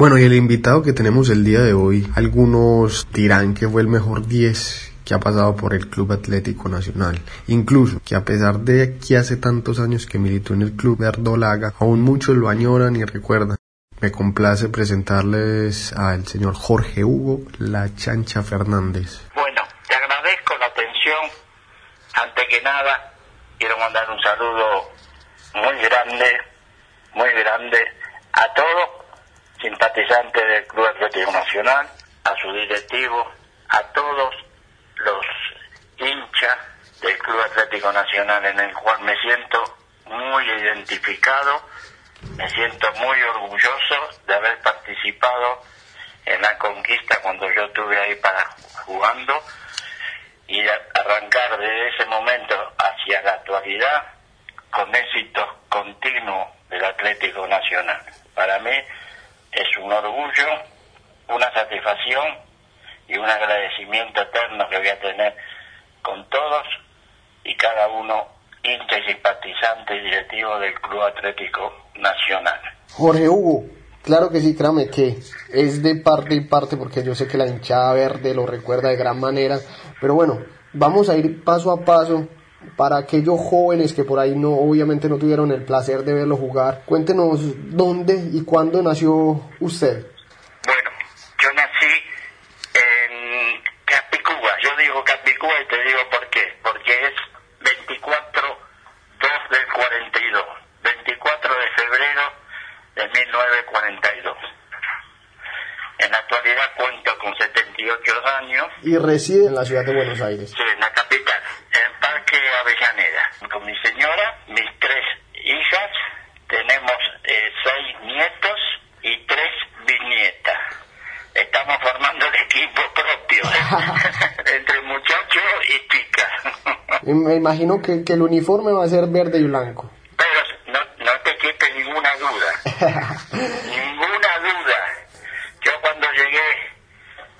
Bueno, y el invitado que tenemos el día de hoy, algunos dirán que fue el mejor 10 que ha pasado por el Club Atlético Nacional. Incluso que a pesar de que hace tantos años que militó en el Club Verdolaga, aún muchos lo añoran y recuerdan. Me complace presentarles al señor Jorge Hugo La Chancha Fernández. Bueno, te agradezco la atención. Antes que nada, quiero mandar un saludo muy grande, muy grande a todos simpatizantes del Club Atlético Nacional, a su directivo, a todos los hinchas del Club Atlético Nacional en el cual me siento muy identificado, me siento muy orgulloso de haber participado en la conquista cuando yo estuve ahí para jugando y arrancar de ese momento hacia la actualidad con éxito continuo del Atlético Nacional. Para mí es un orgullo, una satisfacción y un agradecimiento eterno que voy a tener con todos y cada uno hincha y simpatizante y directivo del Club Atlético Nacional. Jorge Hugo, claro que sí, créame que es de parte y parte porque yo sé que la hinchada verde lo recuerda de gran manera, pero bueno, vamos a ir paso a paso para aquellos jóvenes que por ahí no obviamente no tuvieron el placer de verlo jugar. Cuéntenos dónde y cuándo nació usted. Bueno, yo nací en Capicúa. Yo digo Capicúa y te digo por qué. Porque es 24 2 del 42. 24 de febrero de 1942. En la actualidad cuento con 78 años. Y reside en la ciudad de Buenos Aires. Sí, en la señora, mis tres hijas, tenemos eh, seis nietos y tres bisnietas. Estamos formando el equipo propio, entre muchachos y chicas. Me imagino que, que el uniforme va a ser verde y blanco. Pero no, no te quepe ninguna duda. ninguna duda. Yo cuando llegué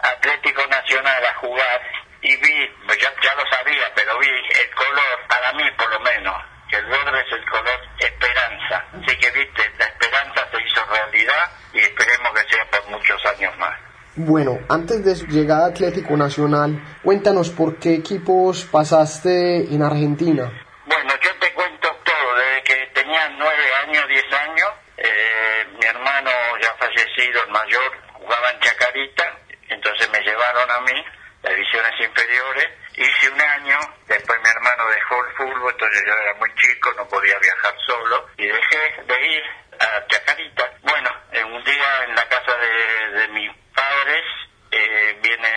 a Atlético Nacional a jugar y vi, pues ya, ya lo sabía, pero vi el color, para mí por lo menos, que el verde es el color esperanza. Así que viste, la esperanza se hizo realidad y esperemos que sea por muchos años más. Bueno, antes de su llegada a Atlético Nacional, cuéntanos por qué equipos pasaste en Argentina. Bueno, yo te cuento todo, desde que tenía nueve años, diez años, eh, mi hermano ya fallecido, el mayor, jugaba en Chacarita, entonces me llevaron a mí, las divisiones inferiores, hice un año, después mi hermano dejó el fútbol, entonces yo era muy chico, no podía viajar solo, y dejé de ir a Chacarita. Bueno, en un día en la casa de, de mis padres, eh, viene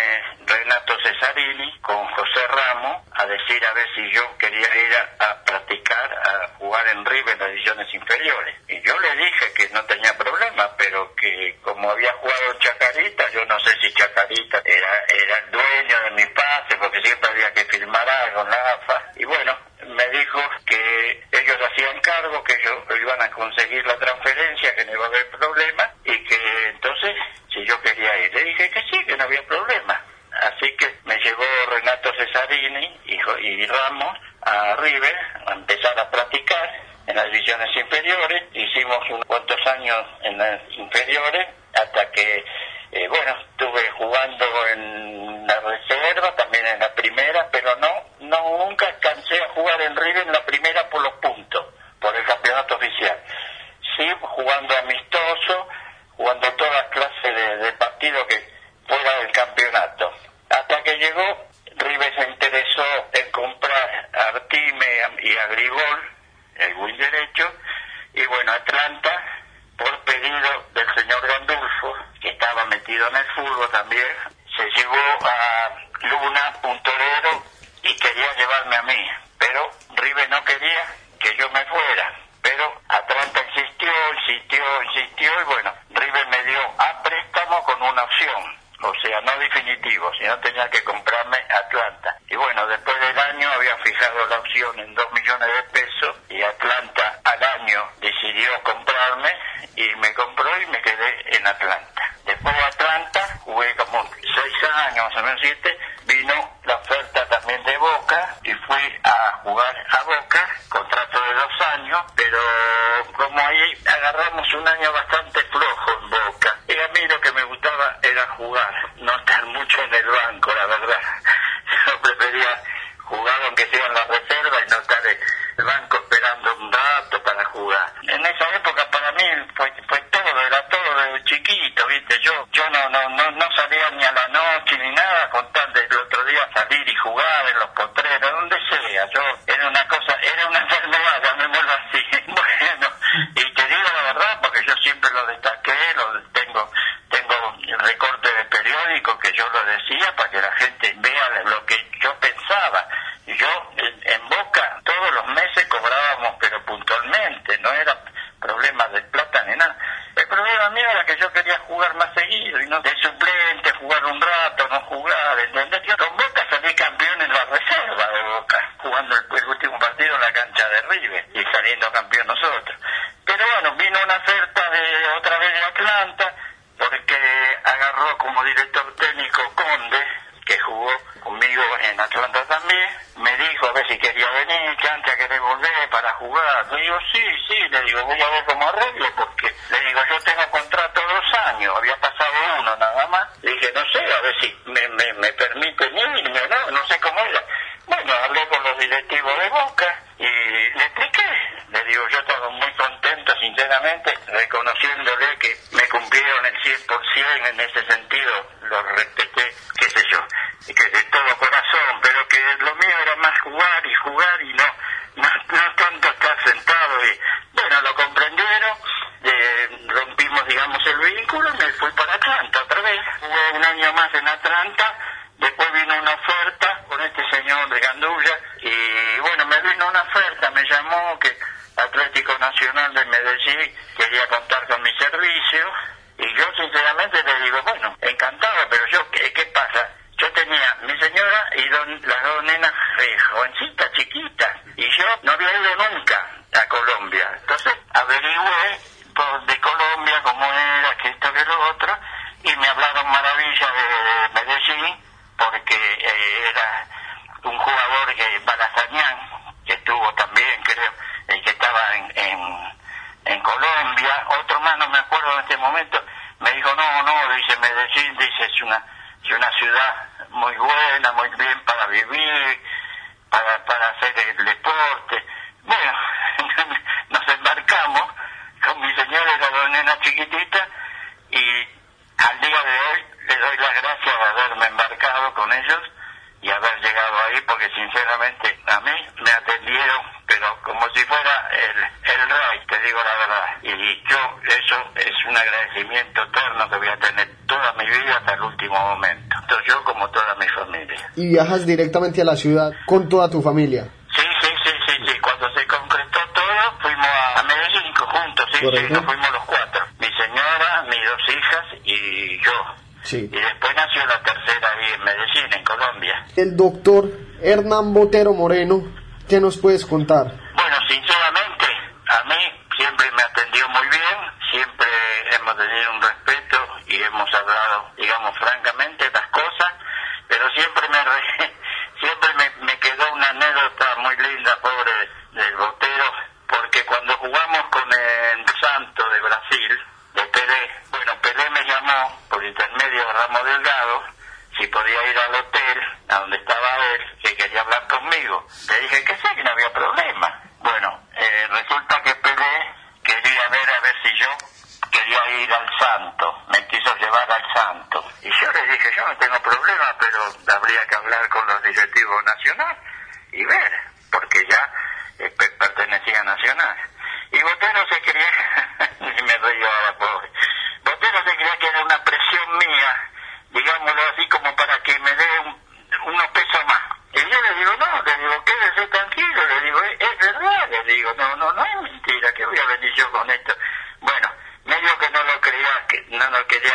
Renato Cesarini con José Ramos a decir a ver si yo quería ir a, a, practicar, a jugar en River en las divisiones inferiores. Y yo le dije que no tenía problema, pero que como había jugado en Chacarita, yo no sé si Chacarita era, era el dueño de mi pase, porque siempre había que firmar algo en la AFA. Y bueno, me dijo que ellos hacían cargo, que ellos iban a conseguir la transferencia, que no iba a haber problema, y que entonces, si yo quería ir, le dije que sí, que no había problema. Así que me llevó Renato Cesarini y, y Ramos a River a empezar a practicar en las divisiones inferiores. Hicimos unos cuantos años en las inferiores hasta que, eh, bueno, estuve jugando la reserva, también en la primera, pero no, no nunca alcancé a jugar en River en la primera 2007, vino la oferta también de Boca y fui a jugar a Boca, contrato de dos años, pero como ahí agarramos un año bastante en Atlanta, después vino una oferta con este señor de Gandulla y bueno, me vino una oferta, me llamó que Atlético Nacional de Medellín quería contar con mi servicio y yo sinceramente le digo, bueno, para, para hacer el deporte. Bueno, nos embarcamos con mi señora y la dos chiquitita y al día de hoy le doy las gracias de haberme embarcado con ellos y haber llegado ahí porque sinceramente a mí me atendieron pero como si fuera el, el rey, te digo la verdad. Y yo, eso es un agradecimiento eterno que voy a tener toda mi vida hasta el último momento y viajas directamente a la ciudad con toda tu familia. Sí, sí, sí, sí, sí. cuando se concretó todo fuimos a Medellín juntos, sí, sí, nos fuimos los cuatro, mi señora, mis dos hijas y yo. Sí. Y después nació la tercera ahí en Medellín, en Colombia. El doctor Hernán Botero Moreno, ¿qué nos puedes contar?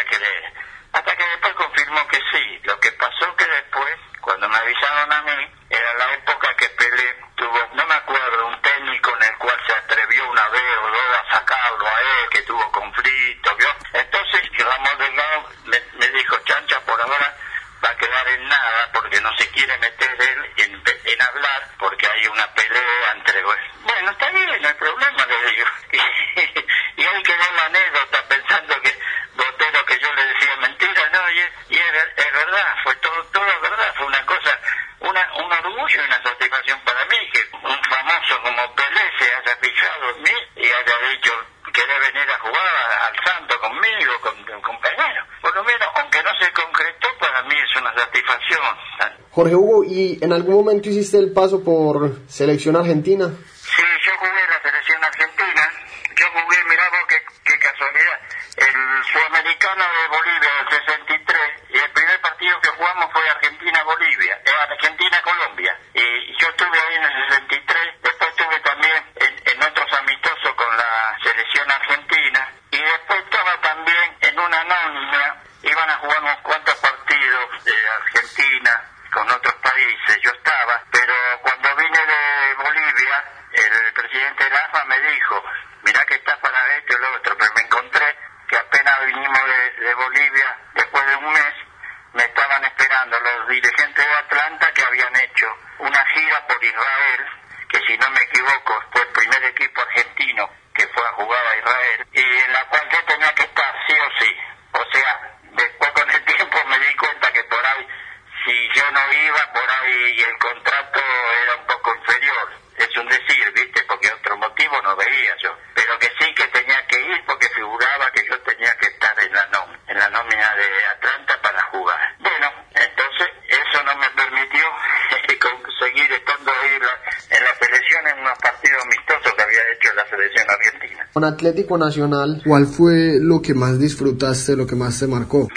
que hasta que después confirmó que sí. Lo que pasó que después, cuando me avisaron a mí, era la época que Pelé tuvo, no me acuerdo, un técnico en el cual se atrevió una vez o dos a sacarlo a él, que tuvo conflicto, ¿vio? Entonces Ramón Delgado me, me dijo, chancha, por ahora va a quedar en nada porque no se quiere meter él en, en hablar porque hay una pelea entre... Bueno, está bien, no hay problema. Jorge Hugo, ¿y en algún momento hiciste el paso por selección argentina? Con Atlético Nacional, ¿cuál fue lo que más disfrutaste, lo que más te marcó?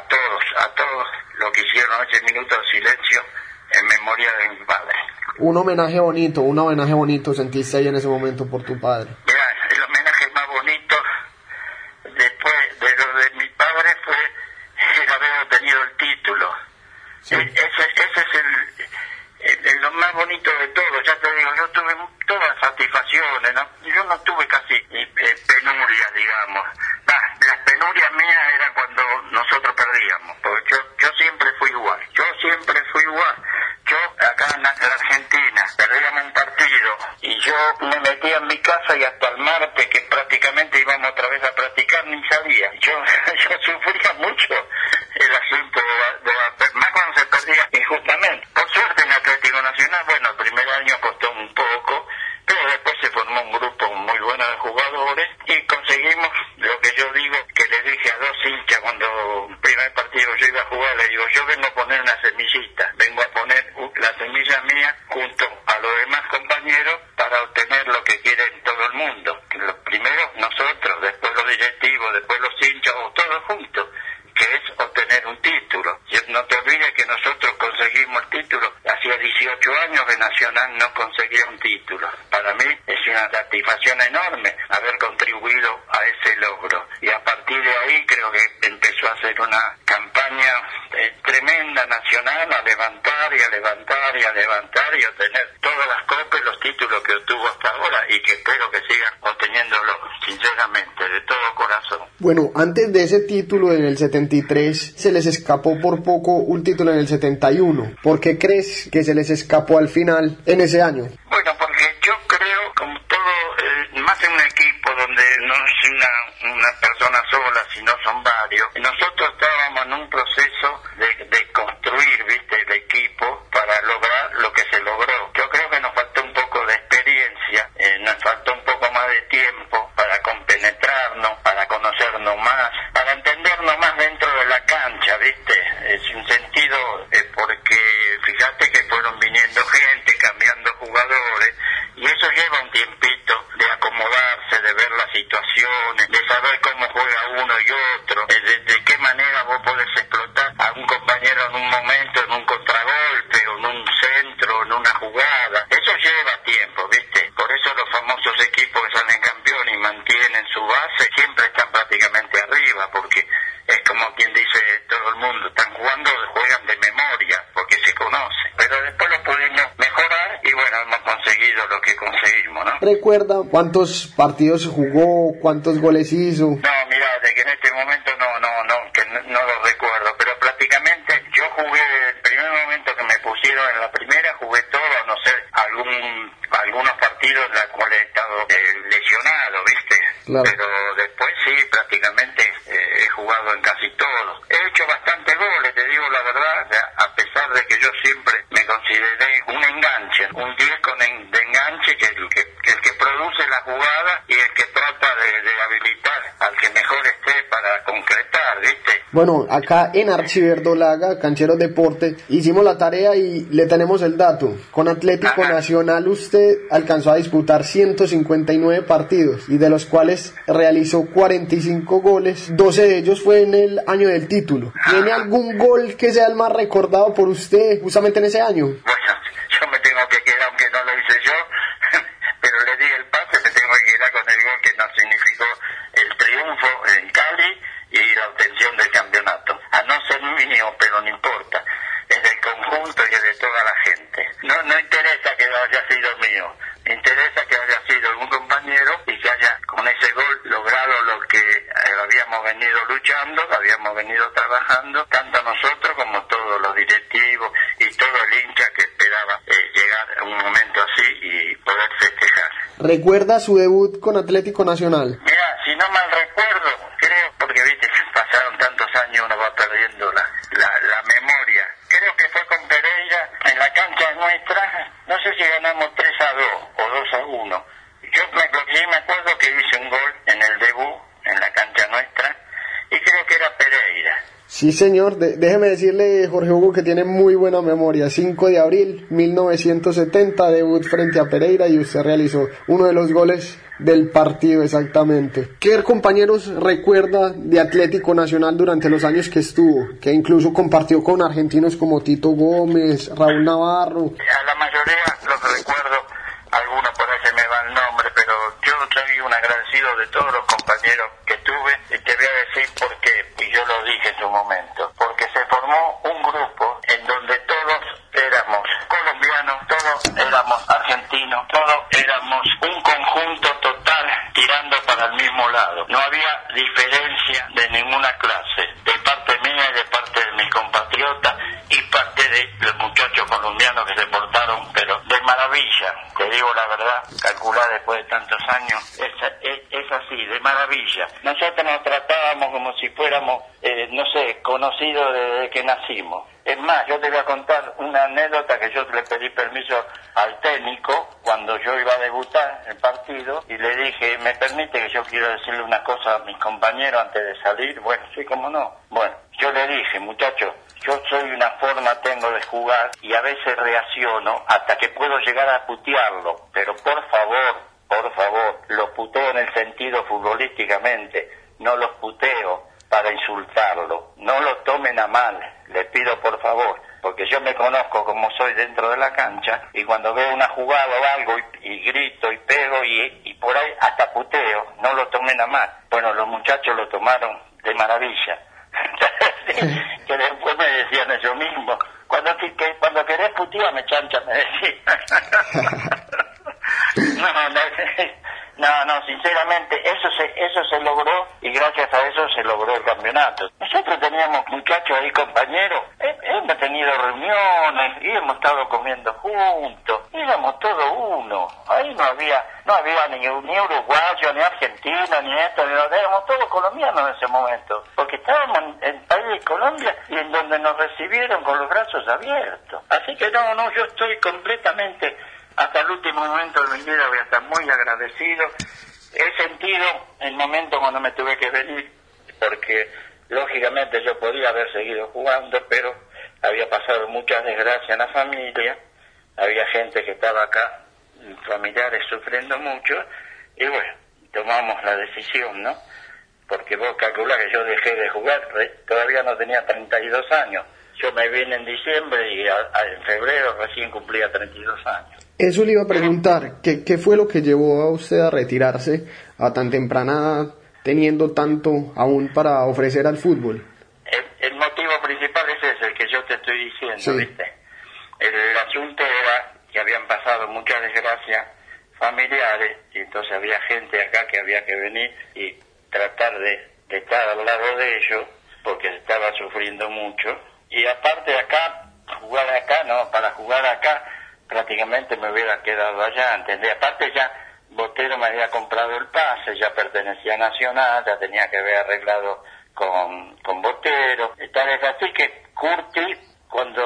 a todos, a todos los que hicieron ese minutos de silencio en memoria de mi padre. Un homenaje bonito, un homenaje bonito sentiste ahí en ese momento por tu padre. Antes de ese título en el 73 se les escapó por poco un título en el 71. ¿Por qué crees que se les escapó al final en ese año? Bueno, porque yo creo, como todo, eh, más en un equipo donde no es una, una persona sola, sino son varios. Nosotros estábamos en un proceso de, de construir, ¿viste?, el equipo para lograr lo que se logró recuerda cuántos partidos jugó, cuántos goles hizo. No, mira, de que en este momento no, no, no, que no, no lo recuerdo, pero prácticamente yo jugué el primer momento que me pusieron en la primera, jugué todo, no sé, algún, algunos partidos en los cuales he estado eh, lesionado, ¿viste? Claro. Pero después sí, prácticamente eh, he jugado en casi todos. He hecho bastantes goles, te digo la verdad, o sea, a pesar de que yo siempre me consideré un enganche, un 10 con en- de enganche, que el que, que el que produce la jugada y el que trata de, de habilitar al que mejor esté para concretar, ¿viste? Bueno, acá en Archiverdolaga, Cancheros Deporte, hicimos la tarea y le tenemos el dato. Con Atlético. Nacional usted alcanzó a disputar 159 partidos y de los cuales realizó 45 goles. 12 de ellos fue en el año del título. ¿Tiene algún gol que sea el más recordado por usted justamente en ese año? Bueno, yo me tengo que quedar, aunque no lo hice yo, pero le di el pase, me tengo que quedar con el gol que nos significó el triunfo en Cali y la obtención del campeonato. A no ser no importa. Es del conjunto y es de toda la gente. No, no interesa que haya sido mío, interesa que haya sido un compañero y que haya con ese gol logrado lo que eh, habíamos venido luchando, habíamos venido trabajando, tanto nosotros como todos los directivos y todo el hincha que esperaba eh, llegar a un momento así y poder festejar. ¿Recuerda su debut con Atlético Nacional? Mira, si no mal recuerdo, creo, porque viste, pasaron tantos años, uno va perdiendo la, la, la memoria. Creo que fue con Pereira en la cancha nuestra, no sé si ganamos 3 a 2 o 2 a 1. Yo me, lo que sí me acuerdo que hice un gol en el debut, en la cancha nuestra, y creo que era Pereira. Sí, señor. De- déjeme decirle, Jorge Hugo, que tiene muy buena memoria. 5 de abril 1970, debut frente a Pereira y usted realizó uno de los goles del partido exactamente. ¿Qué compañeros recuerda de Atlético Nacional durante los años que estuvo? Que incluso compartió con argentinos como Tito Gómez, Raúl Navarro. A la mayoría los recuerdo, algunos por ahí se me va el nombre, pero yo soy un agradecido de todos los compañeros que tuve y te voy a decir por dije en su momento, porque se formó un grupo en donde todos éramos colombianos, todos éramos argentinos, todos éramos un conjunto total tirando para el mismo lado. No había diferencia de ninguna clase, de parte mía y de parte de mis compatriotas y parte de los muchachos colombianos que se portaron, pero de maravilla, te digo la verdad, calcular después de tantos años, es, es, es así, de maravilla. Nosotros nos tratábamos como si fuéramos, eh, no sé, conocidos desde que nacimos. Es más, yo te voy a contar una anécdota que yo le pedí permiso al técnico cuando yo iba a debutar el partido y le dije, ¿me permite que yo quiero decirle una cosa a mis compañeros antes de salir? Bueno, sí, cómo no. Bueno, yo le dije, muchacho, yo soy una forma tengo de jugar y a veces reacciono hasta que puedo llegar a putearlo, pero por favor, por favor, lo puteo en el sentido futbolísticamente, no los puteo para insultarlo, no lo tomen a mal, les pido por favor, porque yo me conozco como soy dentro de la cancha y cuando veo una jugada o algo y, y grito y pego y, y por ahí hasta puteo, no lo tomen a mal. Bueno, los muchachos lo tomaron de maravilla. que después me decían eso mismo. Cuando, que- cuando querés putearme, chancha, me decían. no, no, no, no, sinceramente, eso se, eso se logró y gracias a eso se logró el campeonato. Nosotros teníamos muchachos ahí, compañeros, he- hemos tenido reuniones y hemos estado comiendo juntos, éramos todos uno. Ahí no había, no había ni, ni uruguayo, ni argentino, ni esto, ni lo éramos todos colombianos en ese momento, porque estábamos en el país de Colombia y en donde nos recibieron con los brazos abiertos. Así que no, no, yo estoy completamente, hasta el último momento de mi vida voy a estar muy agradecido. He sentido el momento cuando me tuve que venir, porque lógicamente yo podía haber seguido jugando, pero había pasado muchas desgracias en la familia, había gente que estaba acá, familiares sufriendo mucho, y bueno, tomamos la decisión, ¿no? Porque vos calculás que yo dejé de jugar, todavía no tenía 32 años. Yo me vine en diciembre y a- en febrero recién cumplía 32 años. Eso le iba a preguntar, ¿qué, qué fue lo que llevó a usted a retirarse a tan temprana edad, teniendo tanto aún para ofrecer al fútbol? El, el motivo principal es ese, el que yo te estoy diciendo, Sí. ¿viste? El, el asunto era que habían pasado muchas desgracias familiares y entonces había gente acá que había que venir y tratar de, de estar al lado de ellos porque estaba sufriendo mucho y aparte acá jugar acá no para jugar acá prácticamente me hubiera quedado allá ¿entendés? aparte ya Botero me había comprado el pase ya pertenecía a Nacional ya tenía que haber arreglado con, con Botero tal es así que Curti cuando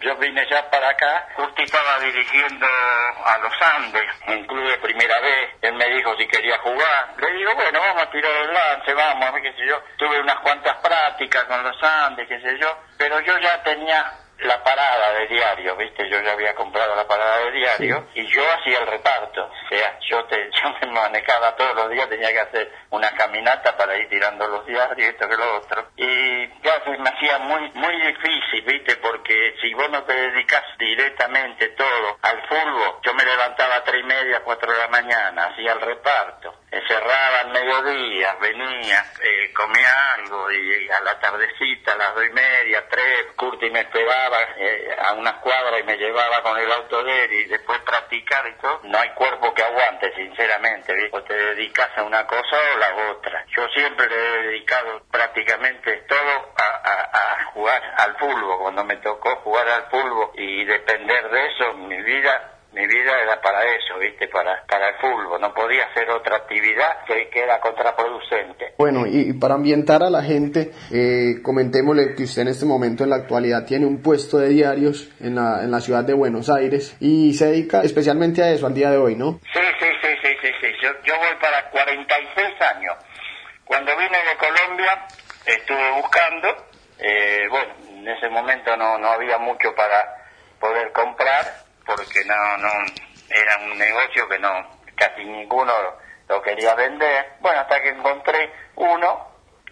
yo vine ya para acá, Curti estaba dirigiendo a los Andes, un club de primera vez. Él me dijo si quería jugar. Le digo, bueno, vamos a tirar el lance, vamos, a ver qué sé yo. Tuve unas cuantas prácticas con los Andes, qué sé yo. Pero yo ya tenía la parada de diario, ¿viste? Yo ya había comprado la parada de diario y yo hacía el reparto. O sea, yo, te, yo me manejaba todos los días, tenía que hacer una caminata para ir tirando los diarios, esto que lo otro. Y ya se me hacía muy, muy difícil, ¿viste? Porque si vos no te dedicas directamente todo al fútbol, yo me levantaba a tres y media, cuatro de la mañana, hacía el reparto. Cerraba al mediodía, venía, eh, comía algo y a la tardecita, a las dos y media, tres, Curti me esperaba eh, a una cuadra y me llevaba con el auto de él y después practicar y todo, no hay cuerpo que aguante, sinceramente, O te dedicas a una cosa o la otra. Yo siempre le he dedicado prácticamente todo a, a jugar al fútbol, cuando me tocó jugar al fútbol y depender de eso, mi vida mi vida era para eso, ¿viste? Para, para el fútbol, no podía hacer otra actividad que, que era contraproducente. Bueno, y, para ambientar a la gente, eh, comentémosle que usted en este momento, en la actualidad, tiene un puesto de diarios en la, en la ciudad de Buenos Aires y se dedica especialmente a eso al día de hoy, ¿no? Sí, sí, sí, sí, sí, sí. Yo, yo voy para 46 años. Cuando vine de Colombia, estuve buscando, eh, bueno, en ese momento no, no había mucho para poder comprar porque no, no, era un negocio que no, casi ninguno lo quería vender. Bueno, hasta que encontré uno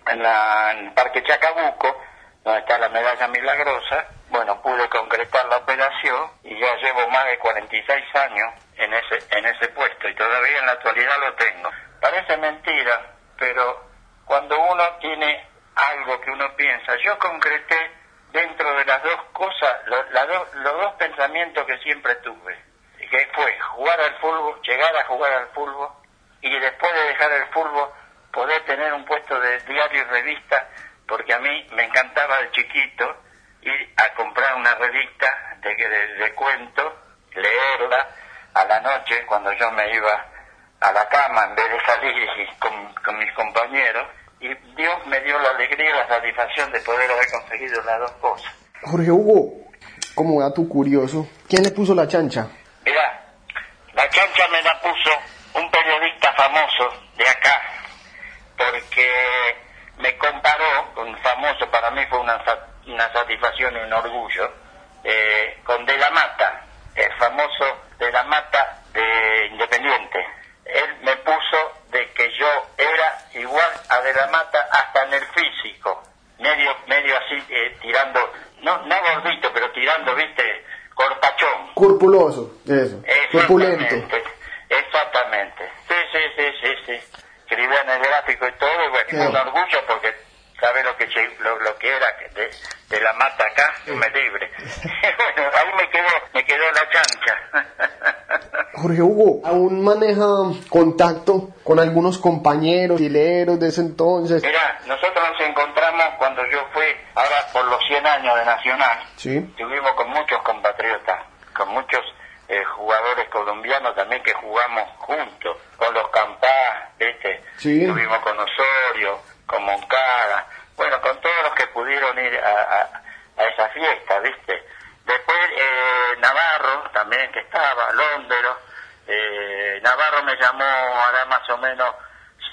en, la, el Parque Chacabuco, donde está la medalla milagrosa. Bueno, pude concretar la operación y ya llevo más de 46 años en ese, en ese puesto y todavía en la actualidad lo tengo. Parece mentira, pero cuando uno tiene algo que uno piensa, yo concreté dentro de las dos cosas, los dos pensamientos que siempre tuve, que fue jugar al fútbol, llegar a jugar al fútbol y después de dejar el fútbol poder tener un puesto de diario y revista, porque a mí me encantaba de chiquito ir a comprar una revista de, de, de cuento, leerla a la noche cuando yo me iba a la cama en vez de salir con, con mis compañeros y Dios me dio la alegría y la satisfacción de poder haber conseguido las dos cosas. Jorge Hugo, como dato curioso, ¿quién le puso la chancha? Mira, la chancha me la puso un periodista famoso de acá, porque me comparó con un famoso, para mí fue una, una satisfacción y un orgullo, eh, con De la Mata, el famoso De la Mata de Independiente. Él me puso de que yo era igual a De la Mata hasta en el físico, medio medio así eh, tirando, no no gordito, pero tirando, viste, corpachón. Corpuloso, eso, corpulento. Exactamente, sí, sí, sí, sí, sí. Escribía en el gráfico y todo, y bueno, un orgullo porque sabe lo que lo, lo que era de, de, la mata acá, yo me libre. bueno, ahí me quedó, me quedó la chancha. Jorge Hugo, ¿aún maneja contacto con algunos compañeros, hileros de ese entonces? Mira, nosotros nos encontramos cuando yo fui, ahora por los 100 años de Nacional, ¿Sí? estuvimos con muchos compatriotas, con muchos eh, jugadores colombianos también que jugamos juntos, con los Campás, ¿viste? Sí. Estuvimos con Osorio, con Moncada, bueno, con todos los que pudieron ir a, a, esa fiesta, ¿viste? Después eh, Navarro también que estaba, Londero, eh, Navarro me llamó ahora más o menos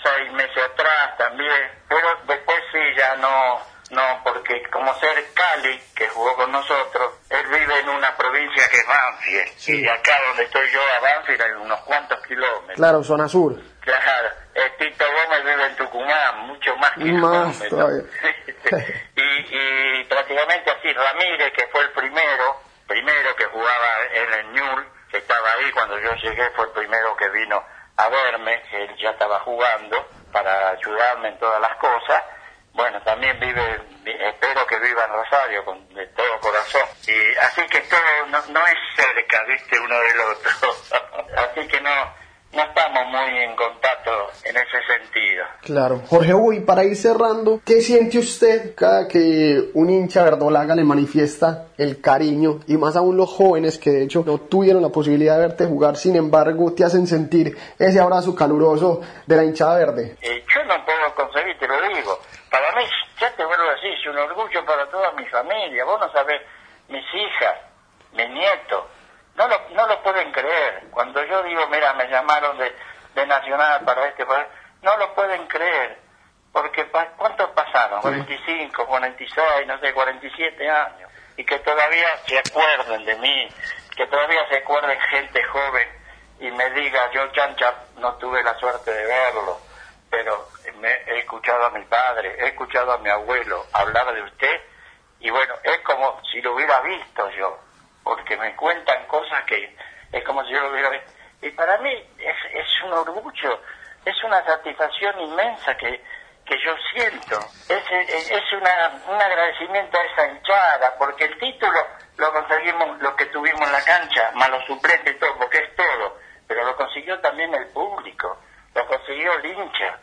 seis meses atrás también, pero después sí ya no, no, porque como ser Cali, que jugó con nosotros, él vive en una provincia que es Banfield, y acá donde estoy yo a Banfield hay unos cuantos kilómetros. Claro, zona sur. Claro, el Tito Gómez vive en Tucumán, mucho más kilómetros. y, y prácticamente así, Ramírez, que fue el primero, primero que jugaba en el Newell, que estaba ahí cuando yo llegué, fue el primero que vino a verme, él ya estaba jugando para ayudarme en todas las cosas, bueno, también vive, espero que viva en Rosario con de todo corazón. Y así que todo no, no es cerca, viste, uno del otro. así que no, no estamos muy en contacto en ese sentido. Claro. Jorge Hugo, y para ir cerrando, ¿qué siente usted cada que un hincha verdolaga le manifiesta el cariño y más aún los jóvenes que de hecho no tuvieron la posibilidad de verte jugar, sin embargo te hacen sentir ese abrazo caluroso de la hinchada verde? Eh, yo no puedo conseguir, te lo digo. Para mí, ya te vuelvo a decir, es un orgullo para toda mi familia. Vos no sabés, mis hijas, mis nietos, no lo, no lo pueden creer. Cuando yo digo, mira, me llamaron de, de Nacional para este país, no lo pueden creer. Porque ¿cuántos pasaron? 45, 46, no sé, 47 años. Y que todavía se acuerden de mí, que todavía se acuerden gente joven y me diga, yo Chancha no tuve la suerte de verlo, pero me, he escuchado a mi padre, he escuchado a mi abuelo hablar de usted y bueno, es como si lo hubiera visto yo porque me cuentan cosas que es como si yo lo hubiera visto. Y para mí es, es un orgullo, es una satisfacción inmensa que, que yo siento. Es, es una, un agradecimiento a esa hinchada, porque el título lo conseguimos lo que tuvimos en la cancha, más los y todo, porque es todo. Pero lo consiguió también el público, lo consiguió el hincha,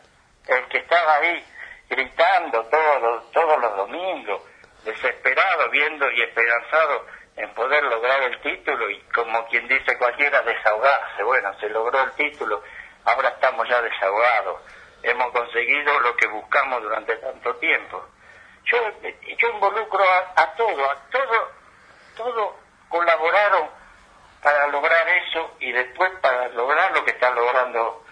el que estaba ahí gritando todos los, todos los domingos, desesperado, viendo y esperanzado en poder lograr el título y como quien dice cualquiera desahogarse. Bueno, se logró el título, ahora estamos ya desahogados. Hemos conseguido lo que buscamos durante tanto tiempo. Yo, yo involucro a, todo, a todo, todo colaboraron para lograr eso y después para lograr lo que está logrando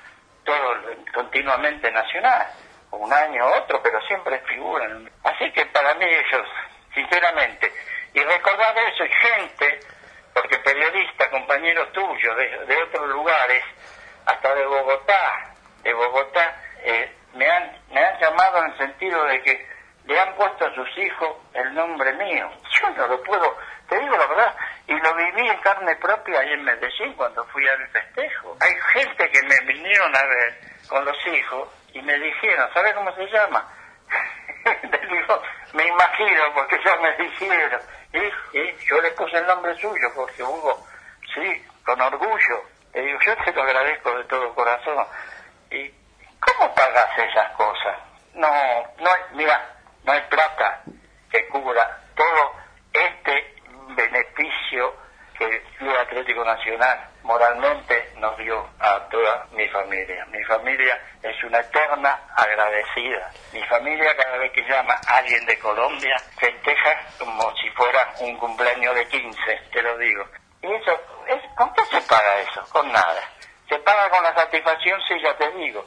todo continuamente Nacional. Un año otro, pero siempre figuran. Así que para mí ellos, sinceramente, y recordar eso, y gente, porque periodistas, compañeros tuyos de, otros lugares, hasta de Bogotá, de Bogotá, eh, me, han, me han llamado en el sentido de que le han puesto a sus hijos el nombre mío. Yo no lo puedo, te digo la verdad, y lo viví en carne propia ahí en Medellín cuando fui al festejo. Hay gente que me vinieron a ver con los hijos y me dijeron, ¿sabes cómo se llama? me imagino, porque ya me dijeron y, yo le puse el nombre suyo porque Hugo, sí, con orgullo. Le digo, yo te lo agradezco de todo corazón. ¿Y cómo pagas esas cosas? No, no hay, mira, no hay plata que cubra todo este beneficio que el Club Atlético Nacional moralmente nos dio a toda mi familia. Mi familia es una eterna agradecida. Mi familia cada vez que llama a alguien de Colombia festeja como si fuera un cumpleaños de 15, te lo digo. ¿Y eso, es, con qué se paga eso? Con nada. Se paga con la satisfacción, sí, ya te digo,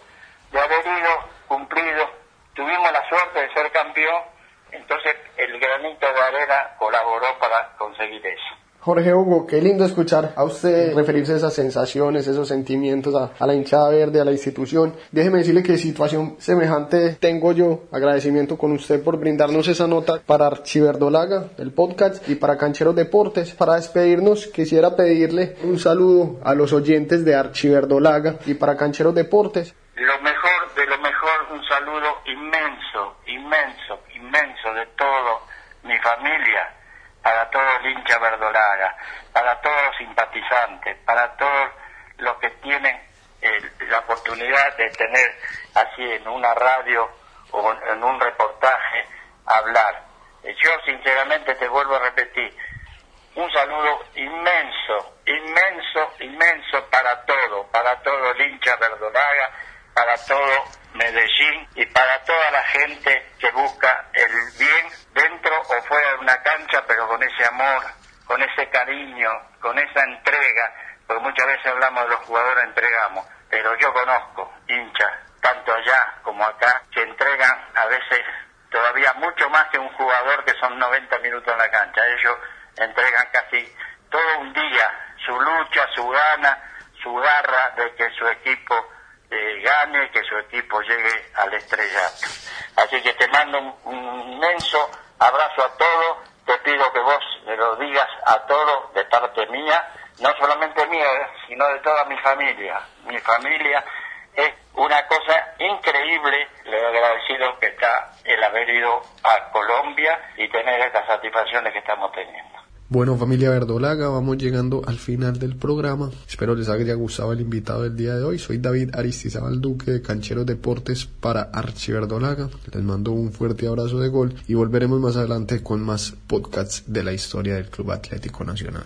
de haber ido, cumplido. Tuvimos la suerte de ser campeón, entonces el granito de arena colaboró para conseguir eso. Jorge Hugo, qué lindo escuchar a usted referirse a esas sensaciones, esos sentimientos, a, la hinchada verde, a la institución. Déjeme decirle que situación semejante tengo yo. Agradecimiento con usted por brindarnos esa nota para Archiverdolaga, el podcast, y para Cancheros Deportes. Para despedirnos, quisiera pedirle un saludo a los oyentes de Archiverdolaga y para Cancheros Deportes. Lo mejor de lo mejor, un saludo inmenso, inmenso, inmenso de todo mi familia para todo el hincha verdolaga, para todos los simpatizantes, para todos los que tienen eh, la oportunidad de tener así en una radio o en un reportaje hablar. Eh, yo sinceramente te vuelvo a repetir, un saludo inmenso, inmenso, inmenso para todo, para todo el hincha verdolaga, para todo Medellín y para toda la gente que busca el bien dentro o fuera de una cancha, pero con ese amor, con ese cariño, con esa entrega, porque muchas veces hablamos de los jugadores, entregamos, pero yo conozco hinchas, tanto allá como acá, que entregan a veces todavía mucho más que un jugador que son 90 minutos en la cancha. Ellos entregan casi todo un día su lucha, su gana, su garra de que su equipo gane, que su equipo llegue al estrellato. Así que te mando un, inmenso abrazo a todos, te pido que vos me lo digas a todos de parte mía, no solamente mía, sino de toda mi familia. Mi familia es una cosa increíble, le agradecido que está el haber ido a Colombia y tener estas satisfacciones que estamos teniendo. Bueno, familia Verdolaga, vamos llegando al final del programa. Espero les haya gustado el invitado del día de hoy. Soy David Aristizabal Duque de Cancheros Deportes para Archiverdolaga. Les mando un fuerte abrazo de gol y volveremos más adelante con más podcasts de la historia del Club Atlético Nacional.